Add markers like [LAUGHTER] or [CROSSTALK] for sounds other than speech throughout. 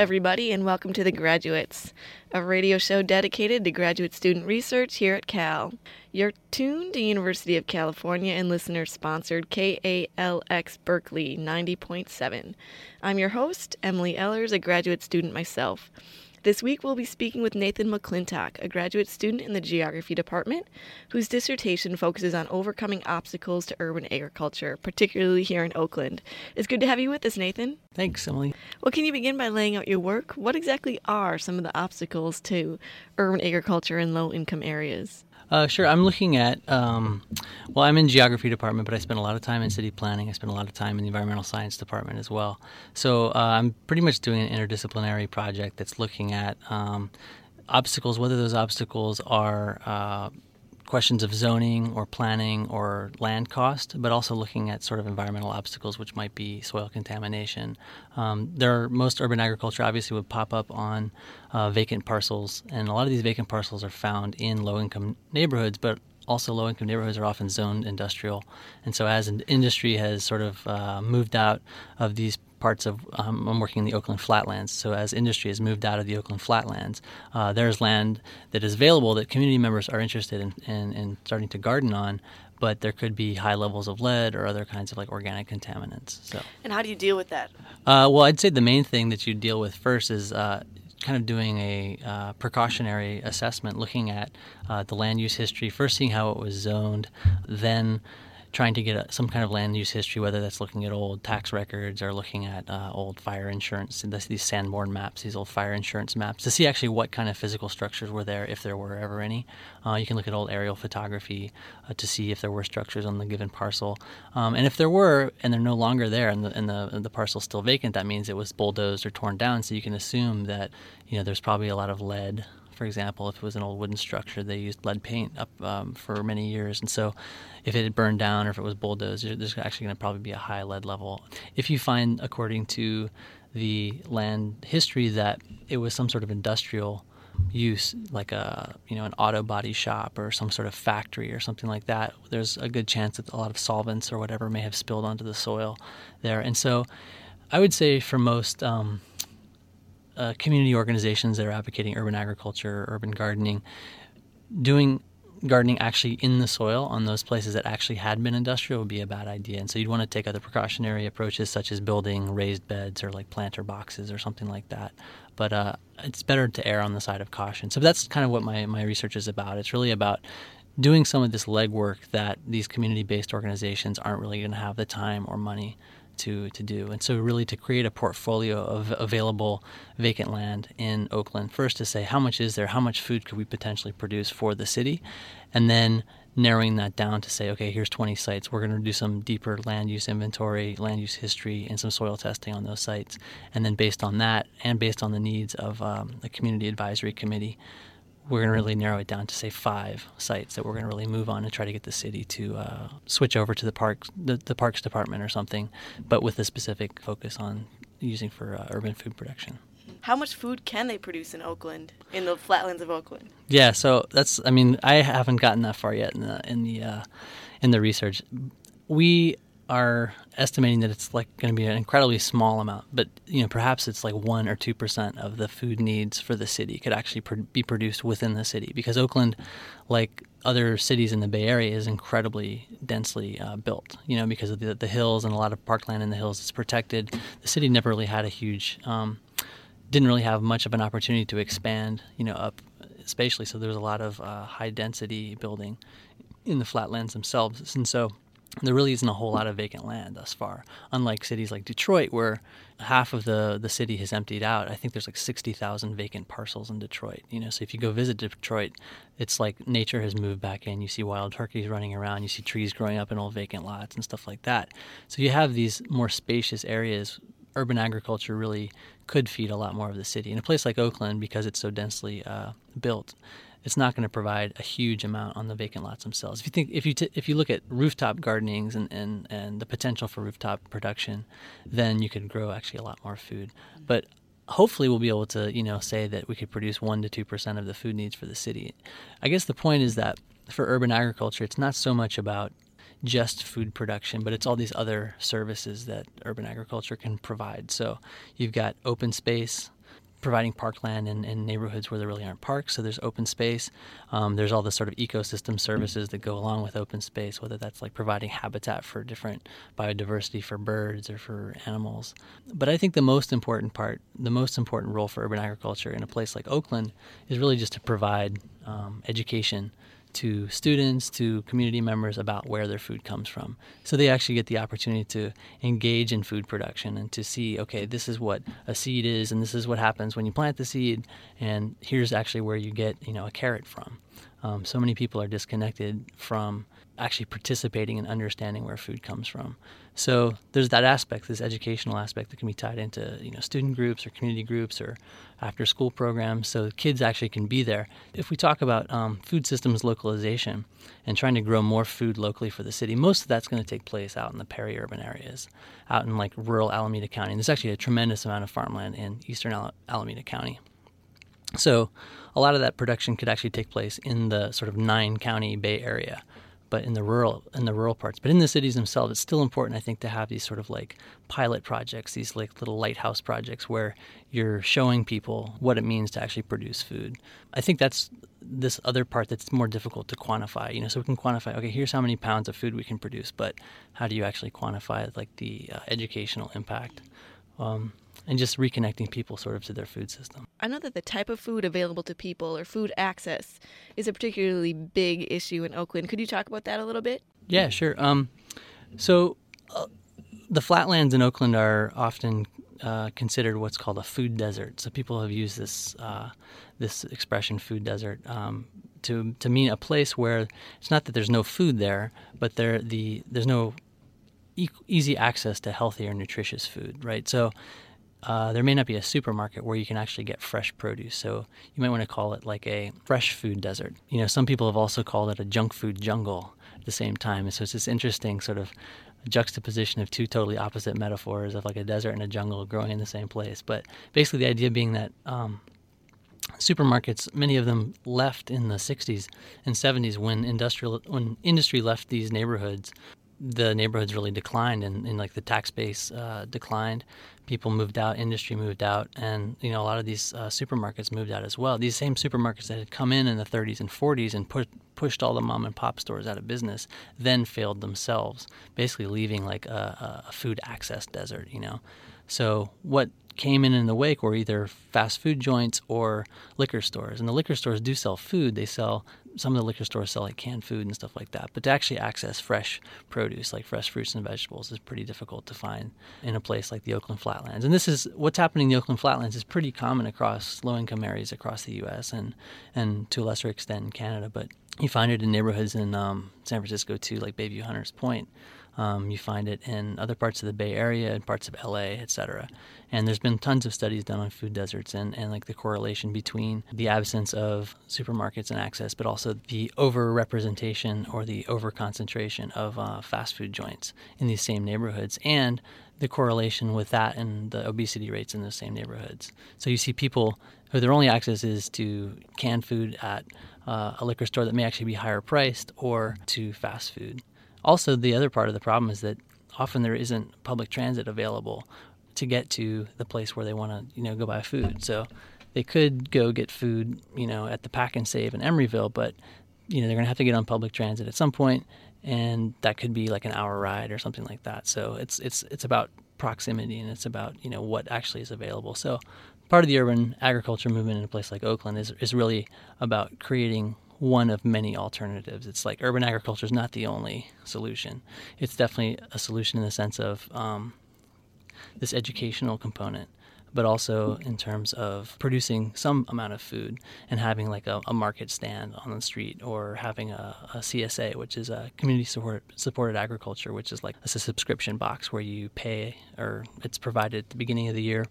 everybody, and welcome to The Graduates, a radio show dedicated to graduate student research here at Cal. You're tuned to University of California and listener sponsored KALX Berkeley 90.7. I'm your host, Emily Ellers, a graduate student myself. This week, we'll be speaking with Nathan McClintock, a graduate student in the geography department, whose dissertation focuses on overcoming obstacles to urban agriculture, particularly here in Oakland. It's good to have you with us, Nathan. Thanks, Emily. Well, can you begin by laying out your work? What exactly are some of the obstacles to urban agriculture in low income areas? Uh, sure. I'm looking at, um, well, I'm in geography department, but I spend a lot of time in city planning. I spend a lot of time in the environmental science department as well. So uh, I'm pretty much doing an interdisciplinary project that's looking at um, obstacles, whether those obstacles are uh, questions of zoning or planning or land cost, but also looking at sort of environmental obstacles, which might be soil contamination. Um, there are, most urban agriculture obviously would pop up on uh, vacant parcels, and a lot of these vacant parcels are found in low income neighborhoods, but also low income neighborhoods are often zoned industrial. And so, as an industry has sort of uh, moved out of these parts of um, I'm working in the Oakland Flatlands. So as industry has moved out of the Oakland Flatlands, uh, there's land that is available that community members are interested in, in, in, starting to garden on. But there could be high levels of lead or other kinds of like organic contaminants. So, and how do you deal with that? Uh, well, I'd say the main thing that you deal with first is uh, kind of doing a uh, precautionary assessment, looking at uh, the land use history, first seeing how it was zoned, then trying to get a, some kind of land use history, whether that's looking at old tax records or looking at uh, old fire insurance, this, these Sanborn maps, these old fire insurance maps, to see actually what kind of physical structures were there, if there were ever any. Uh, you can look at old aerial photography uh, to see if there were structures on the given parcel, um, and if there were, and they're no longer there, and the and the, and the parcel's still vacant, that means it was bulldozed or torn down. So you can assume that you know there's probably a lot of lead for example, if it was an old wooden structure, they used lead paint up um, for many years. And so, if it had burned down or if it was bulldozed, there's actually going to probably be a high lead level. If you find, according to the land history, that it was some sort of industrial use like a you know an auto body shop or some sort of factory or something like that there's a good chance that a lot of solvents or whatever may have spilled onto the soil there and so i would say for most um, uh, community organizations that are advocating urban agriculture, urban gardening, doing gardening actually in the soil on those places that actually had been industrial would be a bad idea. And so you'd want to take other precautionary approaches, such as building raised beds or like planter boxes or something like that. But uh, it's better to err on the side of caution. So that's kind of what my, my research is about. It's really about doing some of this legwork that these community based organizations aren't really going to have the time or money to, to do. And so, really, to create a portfolio of available vacant land in Oakland, first to say how much is there, how much food could we potentially produce for the city, and then narrowing that down to say, okay, here's 20 sites. We're going to do some deeper land use inventory, land use history, and some soil testing on those sites. And then, based on that, and based on the needs of um, the community advisory committee, we're going to really narrow it down to say five sites that we're going to really move on and try to get the city to uh, switch over to the parks the, the, parks department or something but with a specific focus on using for uh, urban food production how much food can they produce in Oakland, in the flatlands of Oakland? Yeah, so that's. I mean, I haven't gotten that far yet in the in the uh, in the research. We are estimating that it's like going to be an incredibly small amount, but you know perhaps it's like one or two percent of the food needs for the city could actually be produced within the city because Oakland, like other cities in the Bay Area, is incredibly densely uh, built. You know because of the, the hills and a lot of parkland in the hills is protected. The city never really had a huge, um, didn't really have much of an opportunity to expand. You know up spatially, so there was a lot of uh, high density building in the flatlands themselves, and so there really isn't a whole lot of vacant land thus far. Unlike cities like Detroit, where half of the, the city has emptied out, I think there's like 60,000 vacant parcels in Detroit. You know, so if you go visit Detroit, it's like nature has moved back in. You see wild turkeys running around, you see trees growing up in old vacant lots and stuff like that. So you have these more spacious areas. Urban agriculture really could feed a lot more of the city. In a place like Oakland, because it's so densely uh, built, it's not going to provide a huge amount on the vacant lots themselves. If you think if you t- if you look at rooftop gardenings and, and, and the potential for rooftop production, then you could grow actually a lot more food. But hopefully we'll be able to you know say that we could produce one to two percent of the food needs for the city. I guess the point is that for urban agriculture, it's not so much about just food production, but it's all these other services that urban agriculture can provide. So you've got open space, providing parkland in, in, neighborhoods where there really aren't parks. So there's open space. Um, there's all the sort of ecosystem services that go along with open space, whether that's like providing habitat for different biodiversity for birds or for animals. But I think the most important part, the most important role for urban agriculture in a place like Oakland is really just to provide um, education to students, to community members about where their food comes from. So they actually get the opportunity to engage in food production and to see, okay, this is what a seed is, and this is what happens when you plant the seed, and here's actually where you get, you know, a carrot from. Um, so many people are disconnected from actually participating and understanding where food comes from. So there's that aspect, this educational aspect that can be tied into you know student groups or community groups or after school programs, so kids actually can be there. If we talk about um, food systems localization and trying to grow more food locally for the city, most of that's going to take place out in the peri-urban areas, out in like rural Alameda County. And there's actually a tremendous amount of farmland in eastern Al- Alameda County. So a lot of that production could actually take place in the sort of nine county Bay Area but in the rural in the rural parts. But in the cities themselves, it's still important, I think, to have these sort of like pilot projects, these like little lighthouse projects where you're showing people what it means to actually produce food. I think that's this other part that's more difficult to quantify. You know, so we can quantify. Okay, here's how many pounds of food we can produce, but how do you actually quantify like the uh, educational impact? Um, and just reconnecting people sort of to their food system. I know that the type of food available to people or food access is a particularly big issue in Oakland. Could you talk about that a little bit? Yeah, sure. Um, so uh, the flatlands in Oakland are often uh, considered what's called a food desert. So people have used this uh, this expression "food desert" um, to to mean a place where it's not that there's no food there, but there the there's no e- easy access to healthy or nutritious food, right? So uh, there may not be a supermarket where you can actually get fresh produce. So you might want to call it like a fresh food desert. You know, some people have also called it a junk food jungle at the same time. And so it's this interesting sort of juxtaposition of two totally opposite metaphors of like a desert and a jungle growing in the same place. But basically, the idea being that um, supermarkets, many of them left in the 60s and 70s when industrial when industry left these neighborhoods the neighborhoods really declined and, and like the tax base uh, declined people moved out industry moved out and you know a lot of these uh, supermarkets moved out as well these same supermarkets that had come in in the 30s and 40s and put, pushed all the mom and pop stores out of business then failed themselves basically leaving like a, a food access desert you know so what came in in the wake were either fast food joints or liquor stores. And the liquor stores do sell food. They sell some of the liquor stores sell like canned food and stuff like that. But to actually access fresh produce, like fresh fruits and vegetables, is pretty difficult to find in a place like the Oakland Flatlands. And this is what's happening in the Oakland Flatlands is pretty common across low income areas across the U.S. and and to a lesser extent in Canada. But you find it in neighborhoods in um, San Francisco too, like Bayview Hunters Point. Um, you find it in other parts of the Bay Area and parts of LA, et cetera. And there's been tons of studies done on food deserts and, and like the correlation between the absence of supermarkets and access, but also the overrepresentation or the overconcentration of uh, fast food joints in these same neighborhoods and the correlation with that and the obesity rates in those same neighborhoods. So you see people who their only access is to canned food at uh, a liquor store that may actually be higher priced or to fast food. Also, the other part of the problem is that often there isn't public transit available to get to the place where they want to, you know, go buy food. So they could go get food, you know, at the Pak 'n Save in Emeryville, but you know they're going to have to get on public transit at some point, and that could be like an hour ride or something like that. So it's it's it's about proximity and it's about you know what actually is available. So part of the urban agriculture movement in a place like Oakland is is really about creating one of many alternatives. It's like urban agriculture is not the only solution. It's definitely a solution in the sense of um, this educational component, but also in terms of producing some amount of food and having like a, a market stand on the street or having a, a, CSA, which is a community support, supported agriculture, which is like it's a subscription box where you pay or it's provided at the beginning of the year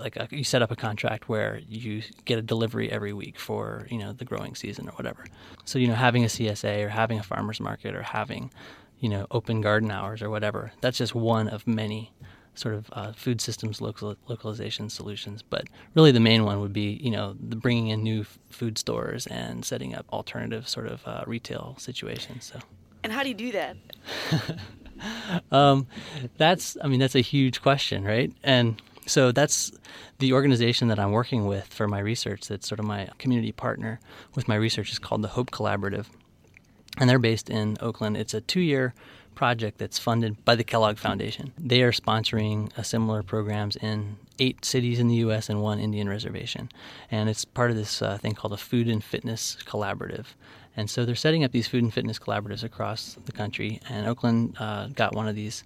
like a, you set up a contract where you get a delivery every week for you know the growing season or whatever. So you know having a CSA or having a farmers market or having you know open garden hours or whatever. That's just one of many sort of uh, food systems local, localization solutions. But really, the main one would be you know the bringing in new food stores and setting up alternative sort of uh, retail situations. So. And how do you do that? [LAUGHS] um, that's I mean that's a huge question, right? And So that's the organization that I'm working with for my research. That's sort of my community partner with my research is called the Hope Collaborative. And they're based in Oakland. It's a two year project that's funded by the Kellogg Foundation. They are sponsoring similar programs in eight cities in the U.S. and one Indian reservation. And it's part of this uh, thing called a Food and Fitness Collaborative. And so they're setting up these food and fitness collaboratives across the country. And Oakland uh, got one of these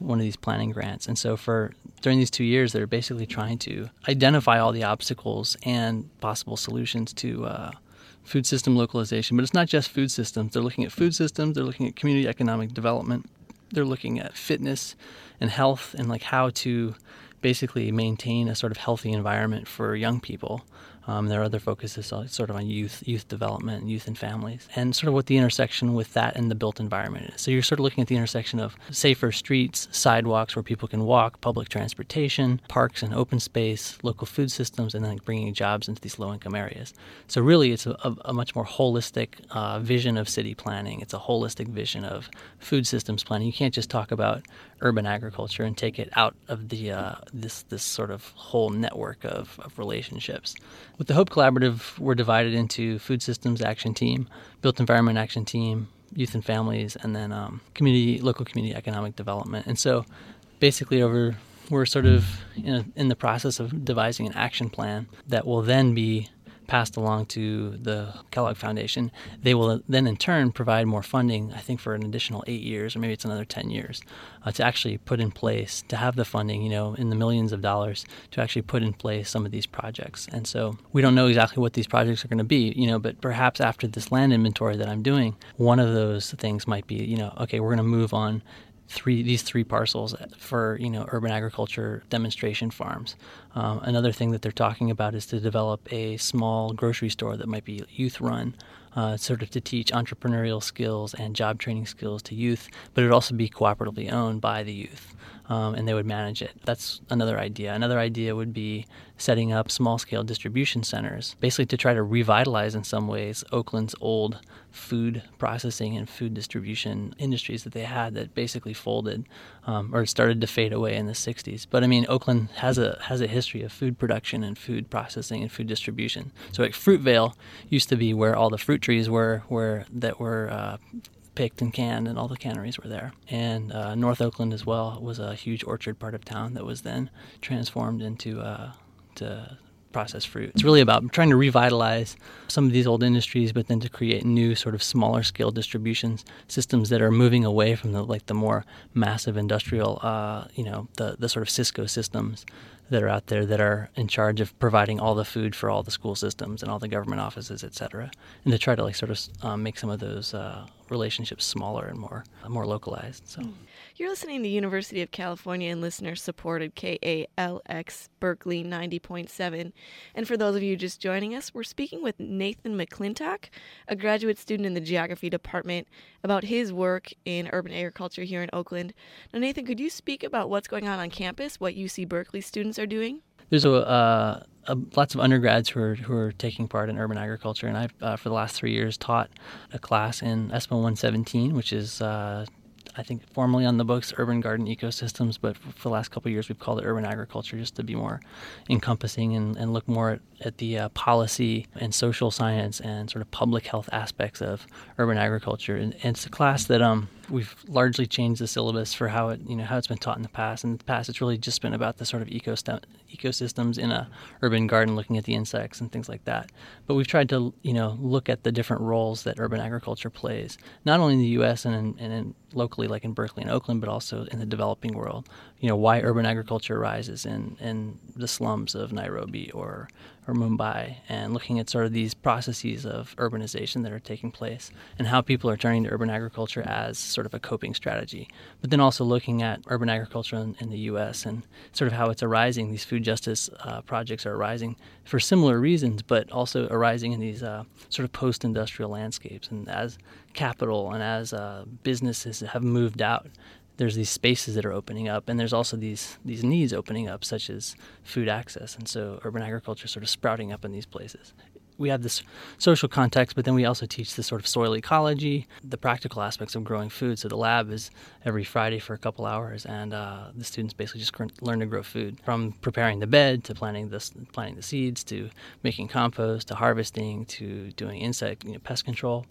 one of these planning grants. And so for during these two years, they're basically trying to identify all the obstacles and possible solutions to uh, food system localization. But it's not just food systems. They're looking at food systems. They're looking at community economic development. They're looking at fitness and health and like how to basically maintain a sort of healthy environment for young people. Um, their other focus is sort of on youth, youth development, youth and families, and sort of what the intersection with that and the built environment is. So you're sort of looking at the intersection of safer streets, sidewalks where people can walk, public transportation, parks and open space, local food systems, and then bringing jobs into these low-income areas. So really, it's a, a, a much more holistic uh, vision of city planning. It's a holistic vision of food systems planning. You can't just talk about urban agriculture and take it out of the uh, this this sort of whole network of, of relationships. With the Hope Collaborative, we're divided into Food Systems Action Team, Built Environment Action Team, Youth and Families, and then um, community, local community economic development. And so, basically, over we're sort of in, a, in the process of devising an action plan that will then be passed along to the Kellogg Foundation, they will then in turn provide more funding, I think, for an additional eight years, or maybe it's another 10 years, uh, to actually put in place, to have the funding, you know, in the millions of dollars to actually put in place some of these projects. And so we don't know exactly what these projects are going to be, you know, but perhaps after this land inventory that I'm doing, one of those things might be, you know, okay, we're going to move on three these three parcels for you know urban agriculture demonstration farms. Um, another thing that they're talking about is to develop a small grocery store that might be youth run, uh, sort of to teach entrepreneurial skills and job training skills to youth, but it would also be cooperatively owned by the youth um, and they would manage it. That's another idea. Another idea would be setting up small scale distribution centers, basically to try to revitalize in some ways Oakland's old food processing and food distribution industries that they had that basically folded um, or started to fade away in the 60s. But I mean, Oakland has a has a history of food production and food processing and food distribution. So like Fruitvale used to be where all the fruit trees were, where that were uh, picked and canned, and all the canneries were there. And uh, North Oakland as well was a huge orchard part of town that was then transformed into uh, to processed fruit. It's really about trying to revitalize some of these old industries, but then to create new sort of smaller scale distribution systems that are moving away from the like the more massive industrial, uh, you know, the the sort of Sysco systems that are out there that are in charge of providing all the food for all the school systems and all the government offices, et cetera, and to try to like sort of um, make some of those uh, relationships smaller and more uh, more localized. So. You're listening to University of California and listener supported KALX Berkeley 90.7. And for those of you just joining us, we're speaking with Nathan McClintock, a graduate student in the geography department, about his work in urban agriculture here in Oakland. Now, Nathan, could you speak about what's going on on campus, what UC Berkeley students are doing? There's a, uh, a, lots of undergrads who are who are taking part in urban agriculture, and I've uh, for the last three years taught a class in ESPA 117, which is uh, I think formally on the books urban garden ecosystems, but for the last couple years we've called it urban agriculture just to be more encompassing and, and look more at, at the uh, policy and social science and sort of public health aspects of urban agriculture. And, and it's a class that um, we've largely changed the syllabus for how it you know how it's been taught in the past. In the past, it's really just been about the sort of ecosystem, ecosystems in a urban garden, looking at the insects and things like that. But we've tried to you know look at the different roles that urban agriculture plays, not only in the U.S. and in, and in locally, like in Berkeley and Oakland, but also in the developing world. You know why urban agriculture arises in in the slums of Nairobi or or Mumbai and looking at sort of these processes of urbanization that are taking place and how people are turning to urban agriculture as sort of a coping strategy. But then also looking at urban agriculture in, in the U.S. and sort of how it's arising. These food justice uh, projects are arising for similar reasons, but also arising in these uh, sort of post industrial landscapes. And as capital and as uh, businesses have moved out, there's these spaces that are opening up, and there's also these these needs opening up, such as food access, and so urban agriculture sort of sprouting up in these places. we have this social context, but then we also teach the sort of soil ecology, the practical aspects of growing food. So the lab is every Friday for a couple hours, and uh, the students basically just learn to grow food from preparing the bed to planting the planting the seeds to making compost to harvesting to doing insect you know, pest control,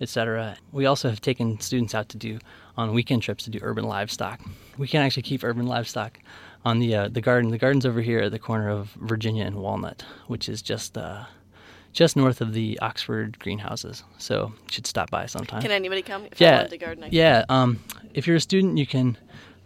etc. We also have taken students out to do on weekend trips to do urban livestock. We can actually keep urban livestock on the uh, the garden. The garden's over here at the corner of Virginia and Walnut, which is just uh, just north of the Oxford greenhouses. So you should stop by sometime. Can anybody come? If yeah, I garden, I yeah. Um, if you're a student, you can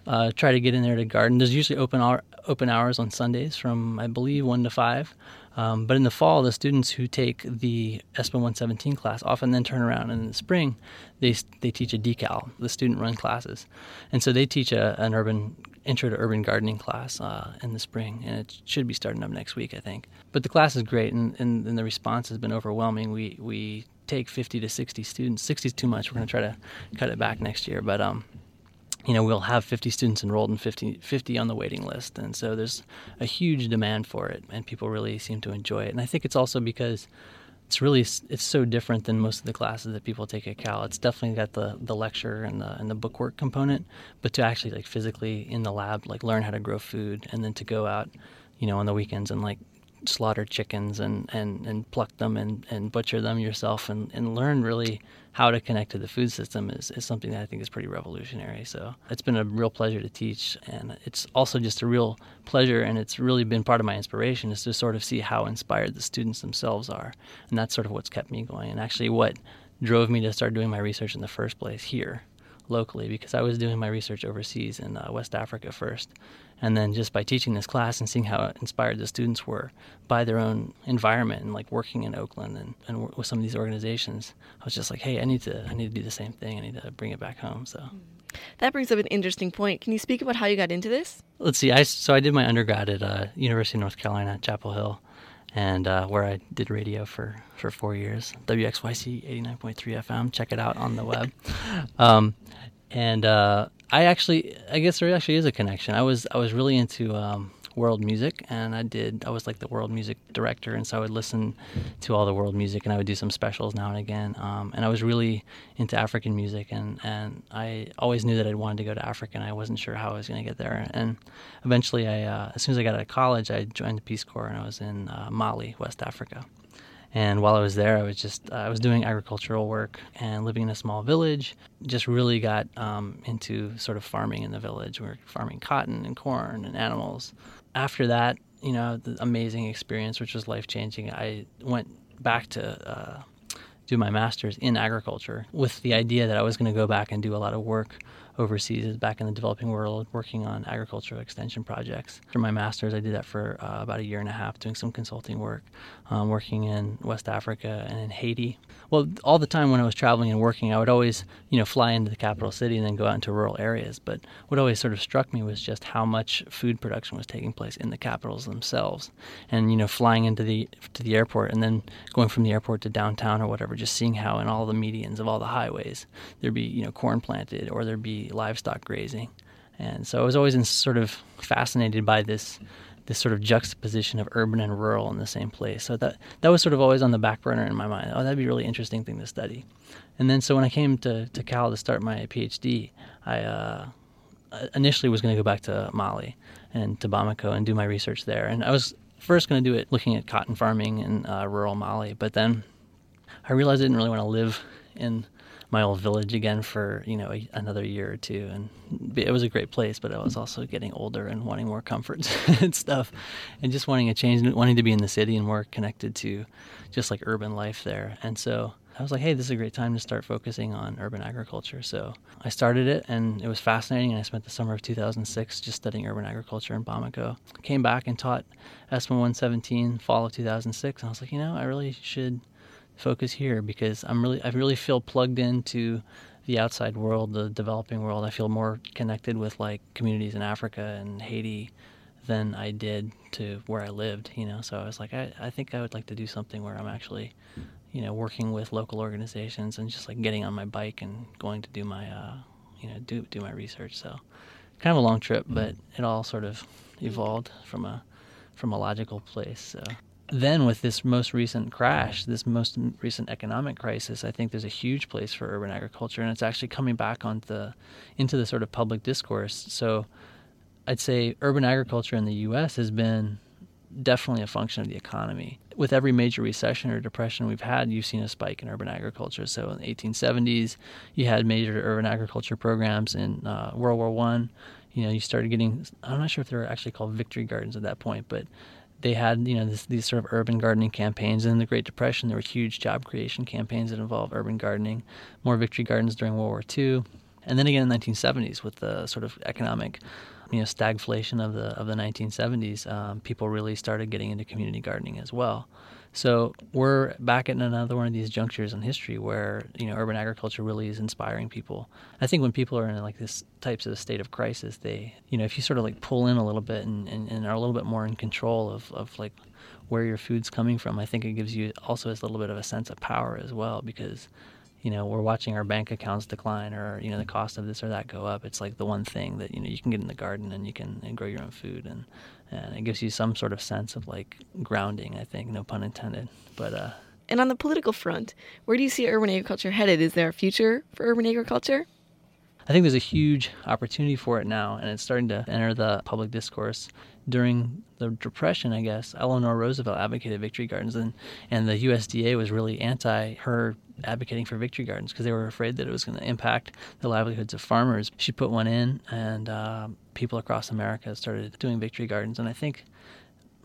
uh, try to get in there to garden. There's usually open hour, open hours on Sundays from I believe one to five. Um, but in the fall, the students who take the ESPA 117 class often then turn around and in the spring they they teach a decal, the student run classes, and so they teach a, an urban intro to urban gardening class uh, in the spring, and it should be starting up next week, I think. But the class is great, and, and, and the response has been overwhelming. We we take 50 to 60 students. 60 is too much. We're going to try to cut it back next year, but um, you know, we'll have 50 students enrolled and 50, 50 on the waiting list, and so there's a huge demand for it, and people really seem to enjoy it. And I think it's also because it's really it's so different than most of the classes that people take at Cal. It's definitely got the the lecture and the and the bookwork component, but to actually like physically in the lab like learn how to grow food and then to go out, you know, on the weekends and like slaughter chickens and, and, and pluck them and, and butcher them yourself and, and learn really how to connect to the food system is, is something that I think is pretty revolutionary. So it's been a real pleasure to teach. And it's also just a real pleasure. And it's really been part of my inspiration is to sort of see how inspired the students themselves are. And that's sort of what's kept me going. And actually, what drove me to start doing my research in the first place here locally because I was doing my research overseas in uh, West Africa first. And then just by teaching this class and seeing how inspired the students were by their own environment and like working in Oakland and, and with some of these organizations, I was just like, hey, I need to I need to do the same thing. I need to bring it back home. So. That brings up an interesting point. Can you speak about how you got into this? Let's see. I so I did my undergrad at uh, University of North Carolina, Chapel Hill, and uh, where I did radio for, for four years. WXYC 89.3 FM. Check it out on the web. [LAUGHS] Um, and uh, I actually, I guess there actually is a connection. I was I was really into um, world music, and I did. I was like the world music director, and so I would listen to all the world music, and I would do some specials now and again. Um, and I was really into African music, and and I always knew that I wanted to go to Africa, and I wasn't sure how I was going to get there. And eventually, I uh, as soon as I got out of college, I joined the Peace Corps, and I was in uh, Mali, West Africa. And while I was there, I was just uh, I was doing agricultural work and living in a small village. Just really got um, into sort of farming in the village. We were farming cotton and corn and animals. After that, you know, the amazing experience, which was life changing. I went back to uh, do my master's in agriculture with the idea that I was going to go back and do a lot of work overseas back in the developing world working on agricultural extension projects. For my master's, I did that for uh, about a year and a half, doing some consulting work, um, working in West Africa and in Haiti. Well, all the time when I was traveling and working, I would always, you know, fly into the capital city and then go out into rural areas. But what always sort of struck me was just how much food production was taking place in the capitals themselves. And you know, flying into the to the airport and then going from the airport to downtown or whatever, just seeing how in all the medians of all the highways there'd be you know corn planted or there'd be livestock grazing. And so I was always in sort of fascinated by this this sort of juxtaposition of urban and rural in the same place. So that that was sort of always on the back burner in my mind. Oh, that'd be a really interesting thing to study. And then so when I came to, to Cal to start my PhD, I uh, initially was going to go back to Mali and to Bamako and do my research there. And I was first going to do it looking at cotton farming in uh, rural Mali, but then I realized I didn't really want to live in my old village again for you know a, another year or two, and it was a great place. But I was also getting older and wanting more comforts [LAUGHS] and stuff, and just wanting a change, wanting to be in the city and more connected to just like urban life there. And so I was like, hey, this is a great time to start focusing on urban agriculture. So I started it, and it was fascinating. And I spent the summer of 2006 just studying urban agriculture in Bamako. Came back and taught ESPA 117 fall of 2006, and I was like, you know, I really should focus here because I'm really I really feel plugged into the outside world, the developing world. I feel more connected with like communities in Africa and Haiti than I did to where I lived, you know. So I was like, I, I think I would like to do something where I'm actually, you know, working with local organizations and just like getting on my bike and going to do my, uh, you know, do do my research. So kind of a long trip, but it all sort of evolved from a from a logical place. So then with this most recent crash, this most recent economic crisis, I think there's a huge place for urban agriculture, and it's actually coming back the, into the sort of public discourse. So, I'd say urban agriculture in the U.S. has been definitely a function of the economy. With every major recession or depression we've had, you've seen a spike in urban agriculture. So in the 1870s, you had major urban agriculture programs. In uh, World War One, you know, you started getting. I'm not sure if they were actually called victory gardens at that point, but they had you know this, these sort of urban gardening campaigns. And in the Great Depression, there were huge job creation campaigns that involved urban gardening. More victory gardens during World War II, and then again in the 1970s with the sort of economic you know stagflation of the of the 1970s, um, people really started getting into community gardening as well. So we're back at another one of these junctures in history where you know urban agriculture really is inspiring people. I think when people are in like this types of state of crisis, they you know if you sort of like pull in a little bit and, and, and are a little bit more in control of, of like where your food's coming from, I think it gives you also a little bit of a sense of power as well because you know we're watching our bank accounts decline or you know the cost of this or that go up it's like the one thing that you know you can get in the garden and you can and grow your own food and and it gives you some sort of sense of like grounding i think no pun intended but uh and on the political front where do you see urban agriculture headed is there a future for urban agriculture I think there's a huge opportunity for it now, and it's starting to enter the public discourse. During the Depression, I guess, Eleanor Roosevelt advocated victory gardens, and, and the USDA was really anti her advocating for victory gardens because they were afraid that it was going to impact the livelihoods of farmers. She put one in, and uh, people across America started doing victory gardens. And I think,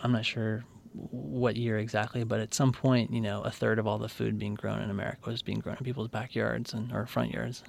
I'm not sure what year exactly, but at some point, you know, a third of all the food being grown in America was being grown in people's backyards and or front yards.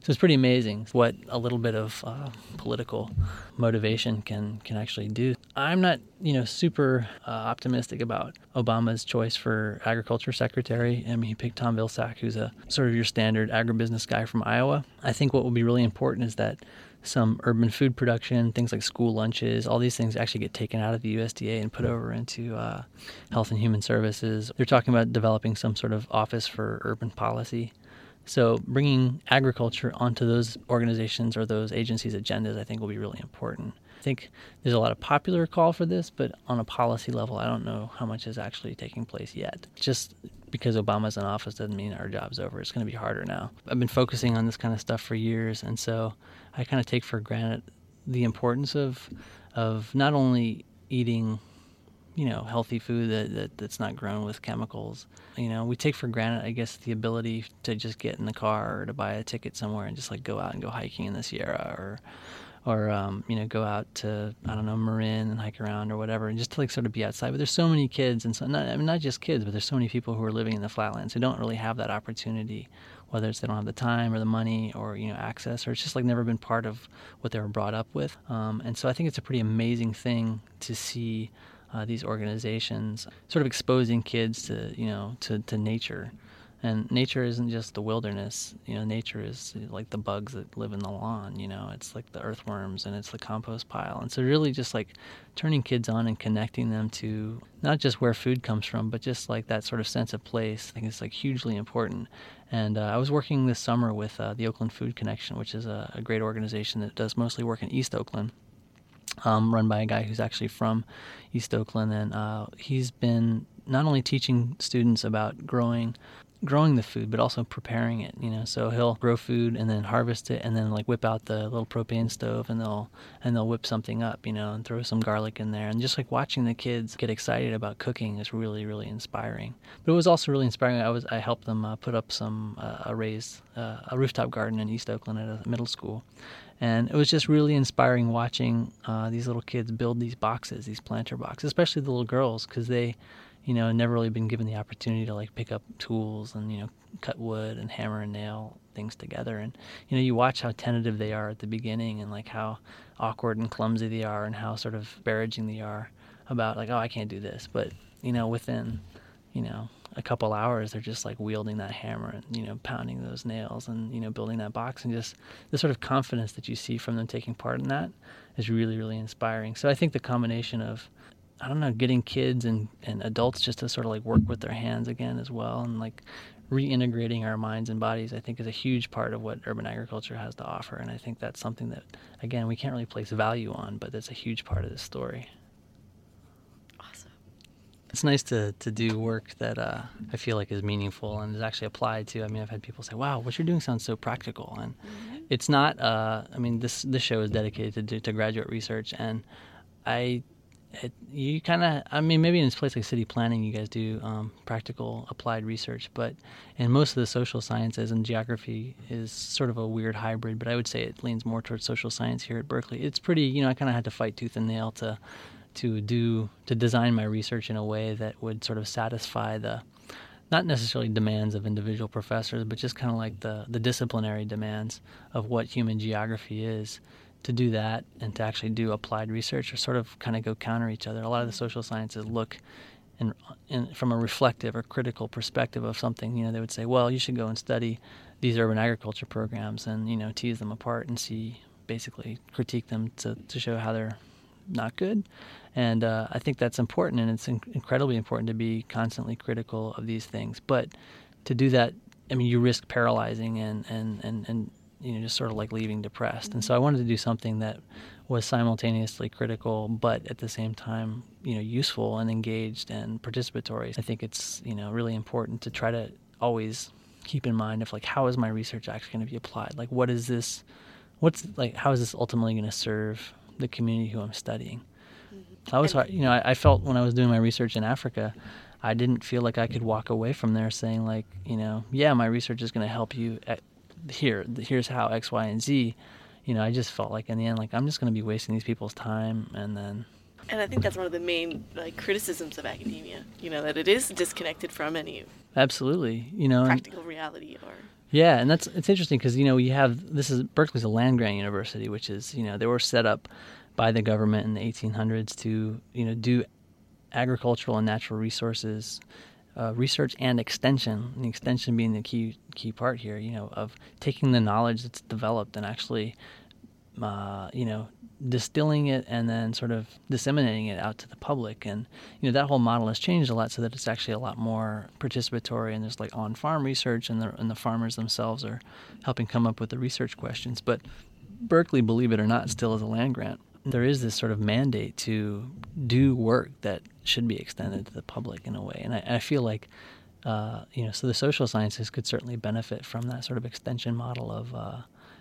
So it's pretty amazing what a little bit of uh, political motivation can can actually do. I'm not, you know, super uh, optimistic about Obama's choice for agriculture secretary. I mean, he picked Tom Vilsack, who's a sort of your standard agribusiness guy from Iowa. I think what will be really important is that some urban food production, things like school lunches, all these things actually get taken out of the USDA and put over into uh, Health and Human Services. They're talking about developing some sort of office for urban policy. So bringing agriculture onto those organizations or those agencies' agendas, I think, will be really important. I think there's a lot of popular call for this, but on a policy level, I don't know how much is actually taking place yet. Just because Obama's in office doesn't mean our job's over. It's going to be harder now. I've been focusing on this kind of stuff for years, and so I kind of take for granted the importance of of not only eating you know healthy food that, that that's not grown with chemicals you know we take for granted i guess the ability to just get in the car or to buy a ticket somewhere and just like go out and go hiking in the sierra or or um, you know go out to I don't know Marin and hike around or whatever, and just to like sort of be outside. But there's so many kids, and so not I mean not just kids, but there's so many people who are living in the flatlands who don't really have that opportunity, whether it's they don't have the time or the money or you know access, or it's just like never been part of what they were brought up with. Um, and so I think it's a pretty amazing thing to see uh, these organizations sort of exposing kids to you know to, to nature. And nature isn't just the wilderness you know nature is like the bugs that live in the lawn you know it's like the earthworms and it's the compost pile. And so really just like turning kids on and connecting them to not just where food comes from but just like that sort of sense of place i think it's like hugely important. And uh, i was working this summer with uh, the oakland food connection which is a, a great organization that does mostly work in east oakland um, run by a guy who's actually from East Oakland, and uh, he's been not only teaching students about growing growing the food but also preparing it you know? So he'll grow food and then harvest it and then like whip out the little propane stove and they'll and they'll whip something up you know and throw some garlic in there. And just like watching the kids get excited about cooking is really really inspiring. But it was also really inspiring. I was i helped them uh, put up some uh, a raised uh, a rooftop garden in east oakland at a middle school. And it was just really inspiring watching uh, these little kids build these boxes, these planter boxes, especially the little girls, because they, you know, never really been given the opportunity to like pick up tools and you know cut wood and hammer and nail things together. And you know, you watch how tentative they are at the beginning and like how awkward and clumsy they are and how sort of disparaging they are about like, oh, I can't do this. But you know, within you know a couple hours they're just like wielding that hammer and you know pounding those nails and you know building that box and just the sort of confidence that you see from them taking part in that is really really inspiring so i think the combination of i don't know getting kids and, and adults just to sort of like work with their hands again as well and like reintegrating our minds and bodies i think is a huge part of what urban agriculture has to offer and i think that's something that again we can't really place value on but that's a huge part of the story Awesome. It's nice to, to do work that uh, I feel like is meaningful and is actually applied to. I mean, I've had people say, "Wow, what you're doing sounds so practical," and mm-hmm. it's not. Uh, I mean, this this show is dedicated to, to graduate research, and I it, you kind of i mean maybe in a place like city planning you guys do um, practical applied research but in most of the social sciences and geography is sort of a weird hybrid but i would say it leans more towards social science here at berkeley. It's pretty you know i kind of had to fight tooth and nail to to do to design my research in a way that would sort of satisfy the not necessarily demands of individual professors but just kind of like the the disciplinary demands of what human geography is to do that and to actually do applied research or sort of kind of go counter each other. A lot of the social sciences look in, in, from a reflective or critical perspective of something. You know, they would say, well, you should go and study these urban agriculture programs and, you know, tease them apart and see, basically critique them to, to show how they're not good. And uh, I think that's important, and it's in- incredibly important to be constantly critical of these things. But to do that, I mean, you risk paralyzing and, and, and, and you know just sort of like leaving depressed. And so mm-hmm. I wanted to do something that was simultaneously critical, but at the same time, you know, useful and engaged and participatory. I think it's you know really important to try to always keep in mind of like how is my research actually going to be applied? Like what is this? What's like how is this ultimately going to serve the community who I'm studying? Mm-hmm. I was hard, you know, I, I felt when I was doing my research in Africa, I didn't feel like I could walk away from there saying like, you know, yeah, my research is going to help you at, here, here's how X, Y, and Z. You know, I just felt like in the end, like I'm just going to be wasting these people's time, and then. And I think that's one of the main like criticisms of academia. You know that it is disconnected from any. Absolutely, you know. Practical and, reality or. Yeah, and that's it's interesting because you know you have this is Berkeley's a land grant university, which is you know they were set up by the government in the 1800s to you know do agricultural and natural resources uh, research and extension. And extension being the key key part here, you know, of taking the knowledge that's developed and actually, uh, you know, distilling it and then sort of disseminating it out to the public. And you know that whole model has changed a lot, so that it's actually a lot more participatory. And there's like on-farm research, and the and the farmers themselves are helping come up with the research questions. But Berkeley, believe it or not, still is a land grant there is this sort of mandate to do work that should be extended to the public in a way. And I, I feel like, uh, you know, so the social sciences could certainly benefit from that sort of extension model of, uh,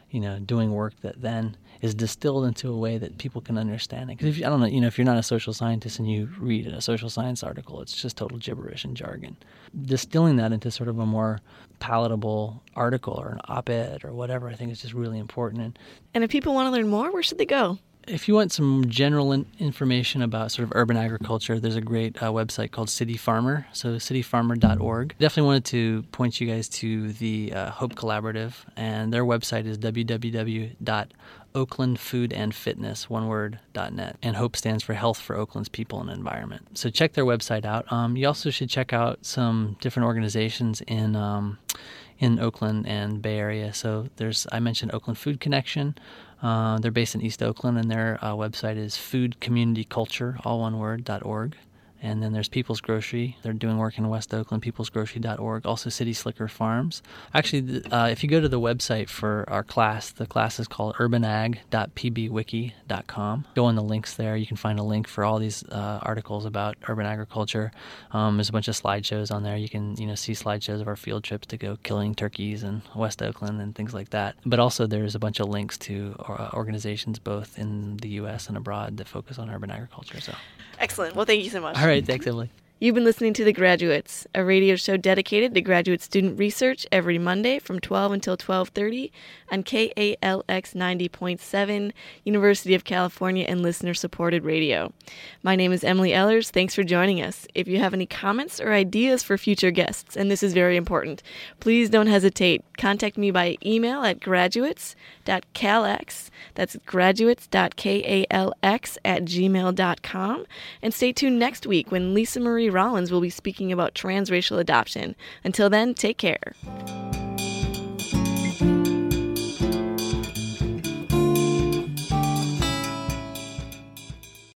you know, doing work that then is distilled into a way that people can understand it. Because if I don't know, you know, if you're not a social scientist and you read a social science article, it's just total gibberish and jargon. Distilling that into sort of a more palatable article or an op-ed or whatever, I think is just really important. And, and if people want to learn more, where should they go? If you want some general in- information about sort of urban agriculture, there's a great uh, website called City Farmer, so cityfarmer.org. Definitely wanted to point you guys to the uh, Hope Collaborative, and their website is www.oaklandfoodandfitness, one. And HOPE stands for Health for Oakland's People and Environment. So check their website out. Um, you also should check out some different organizations in um, in Oakland and Bay Area. So there's I mentioned Oakland Food Connection. Uh, they're based in East Oakland, and their uh, website is foodcommunityculture, all one word, .org. And then there's People's Grocery. They're doing work in West Oakland, peoplesgrocery.org. Also, City Slicker Farms. Actually, uh, if you go to the website for our class, the class is called urbanag.pbwiki.com. Go on the links there. You can find a link for all these uh, articles about urban agriculture. Um, there's a bunch of slideshows on there. You can you know see slideshows of our field trips to go killing turkeys in West Oakland and things like that. But also, there's a bunch of links to uh, organizations both in the U.S. and abroad that focus on urban agriculture. So. Excellent. Well, thank you so much. All right. Thanks, Emily. You've been listening to The Graduates, a radio show dedicated to graduate student research every Monday from 12 until 12:30 on KALX 90.7, University of California and listener-supported radio. My name is Emily Ellers. Thanks for joining us. If you have any comments or ideas for future guests, and this is very important, please don't hesitate. Contact me by email at graduates.kalx. That's graduates.kalx at gmail.com. And stay tuned next week when Lisa Marie Rollins will be speaking about transracial adoption. Until then, take care.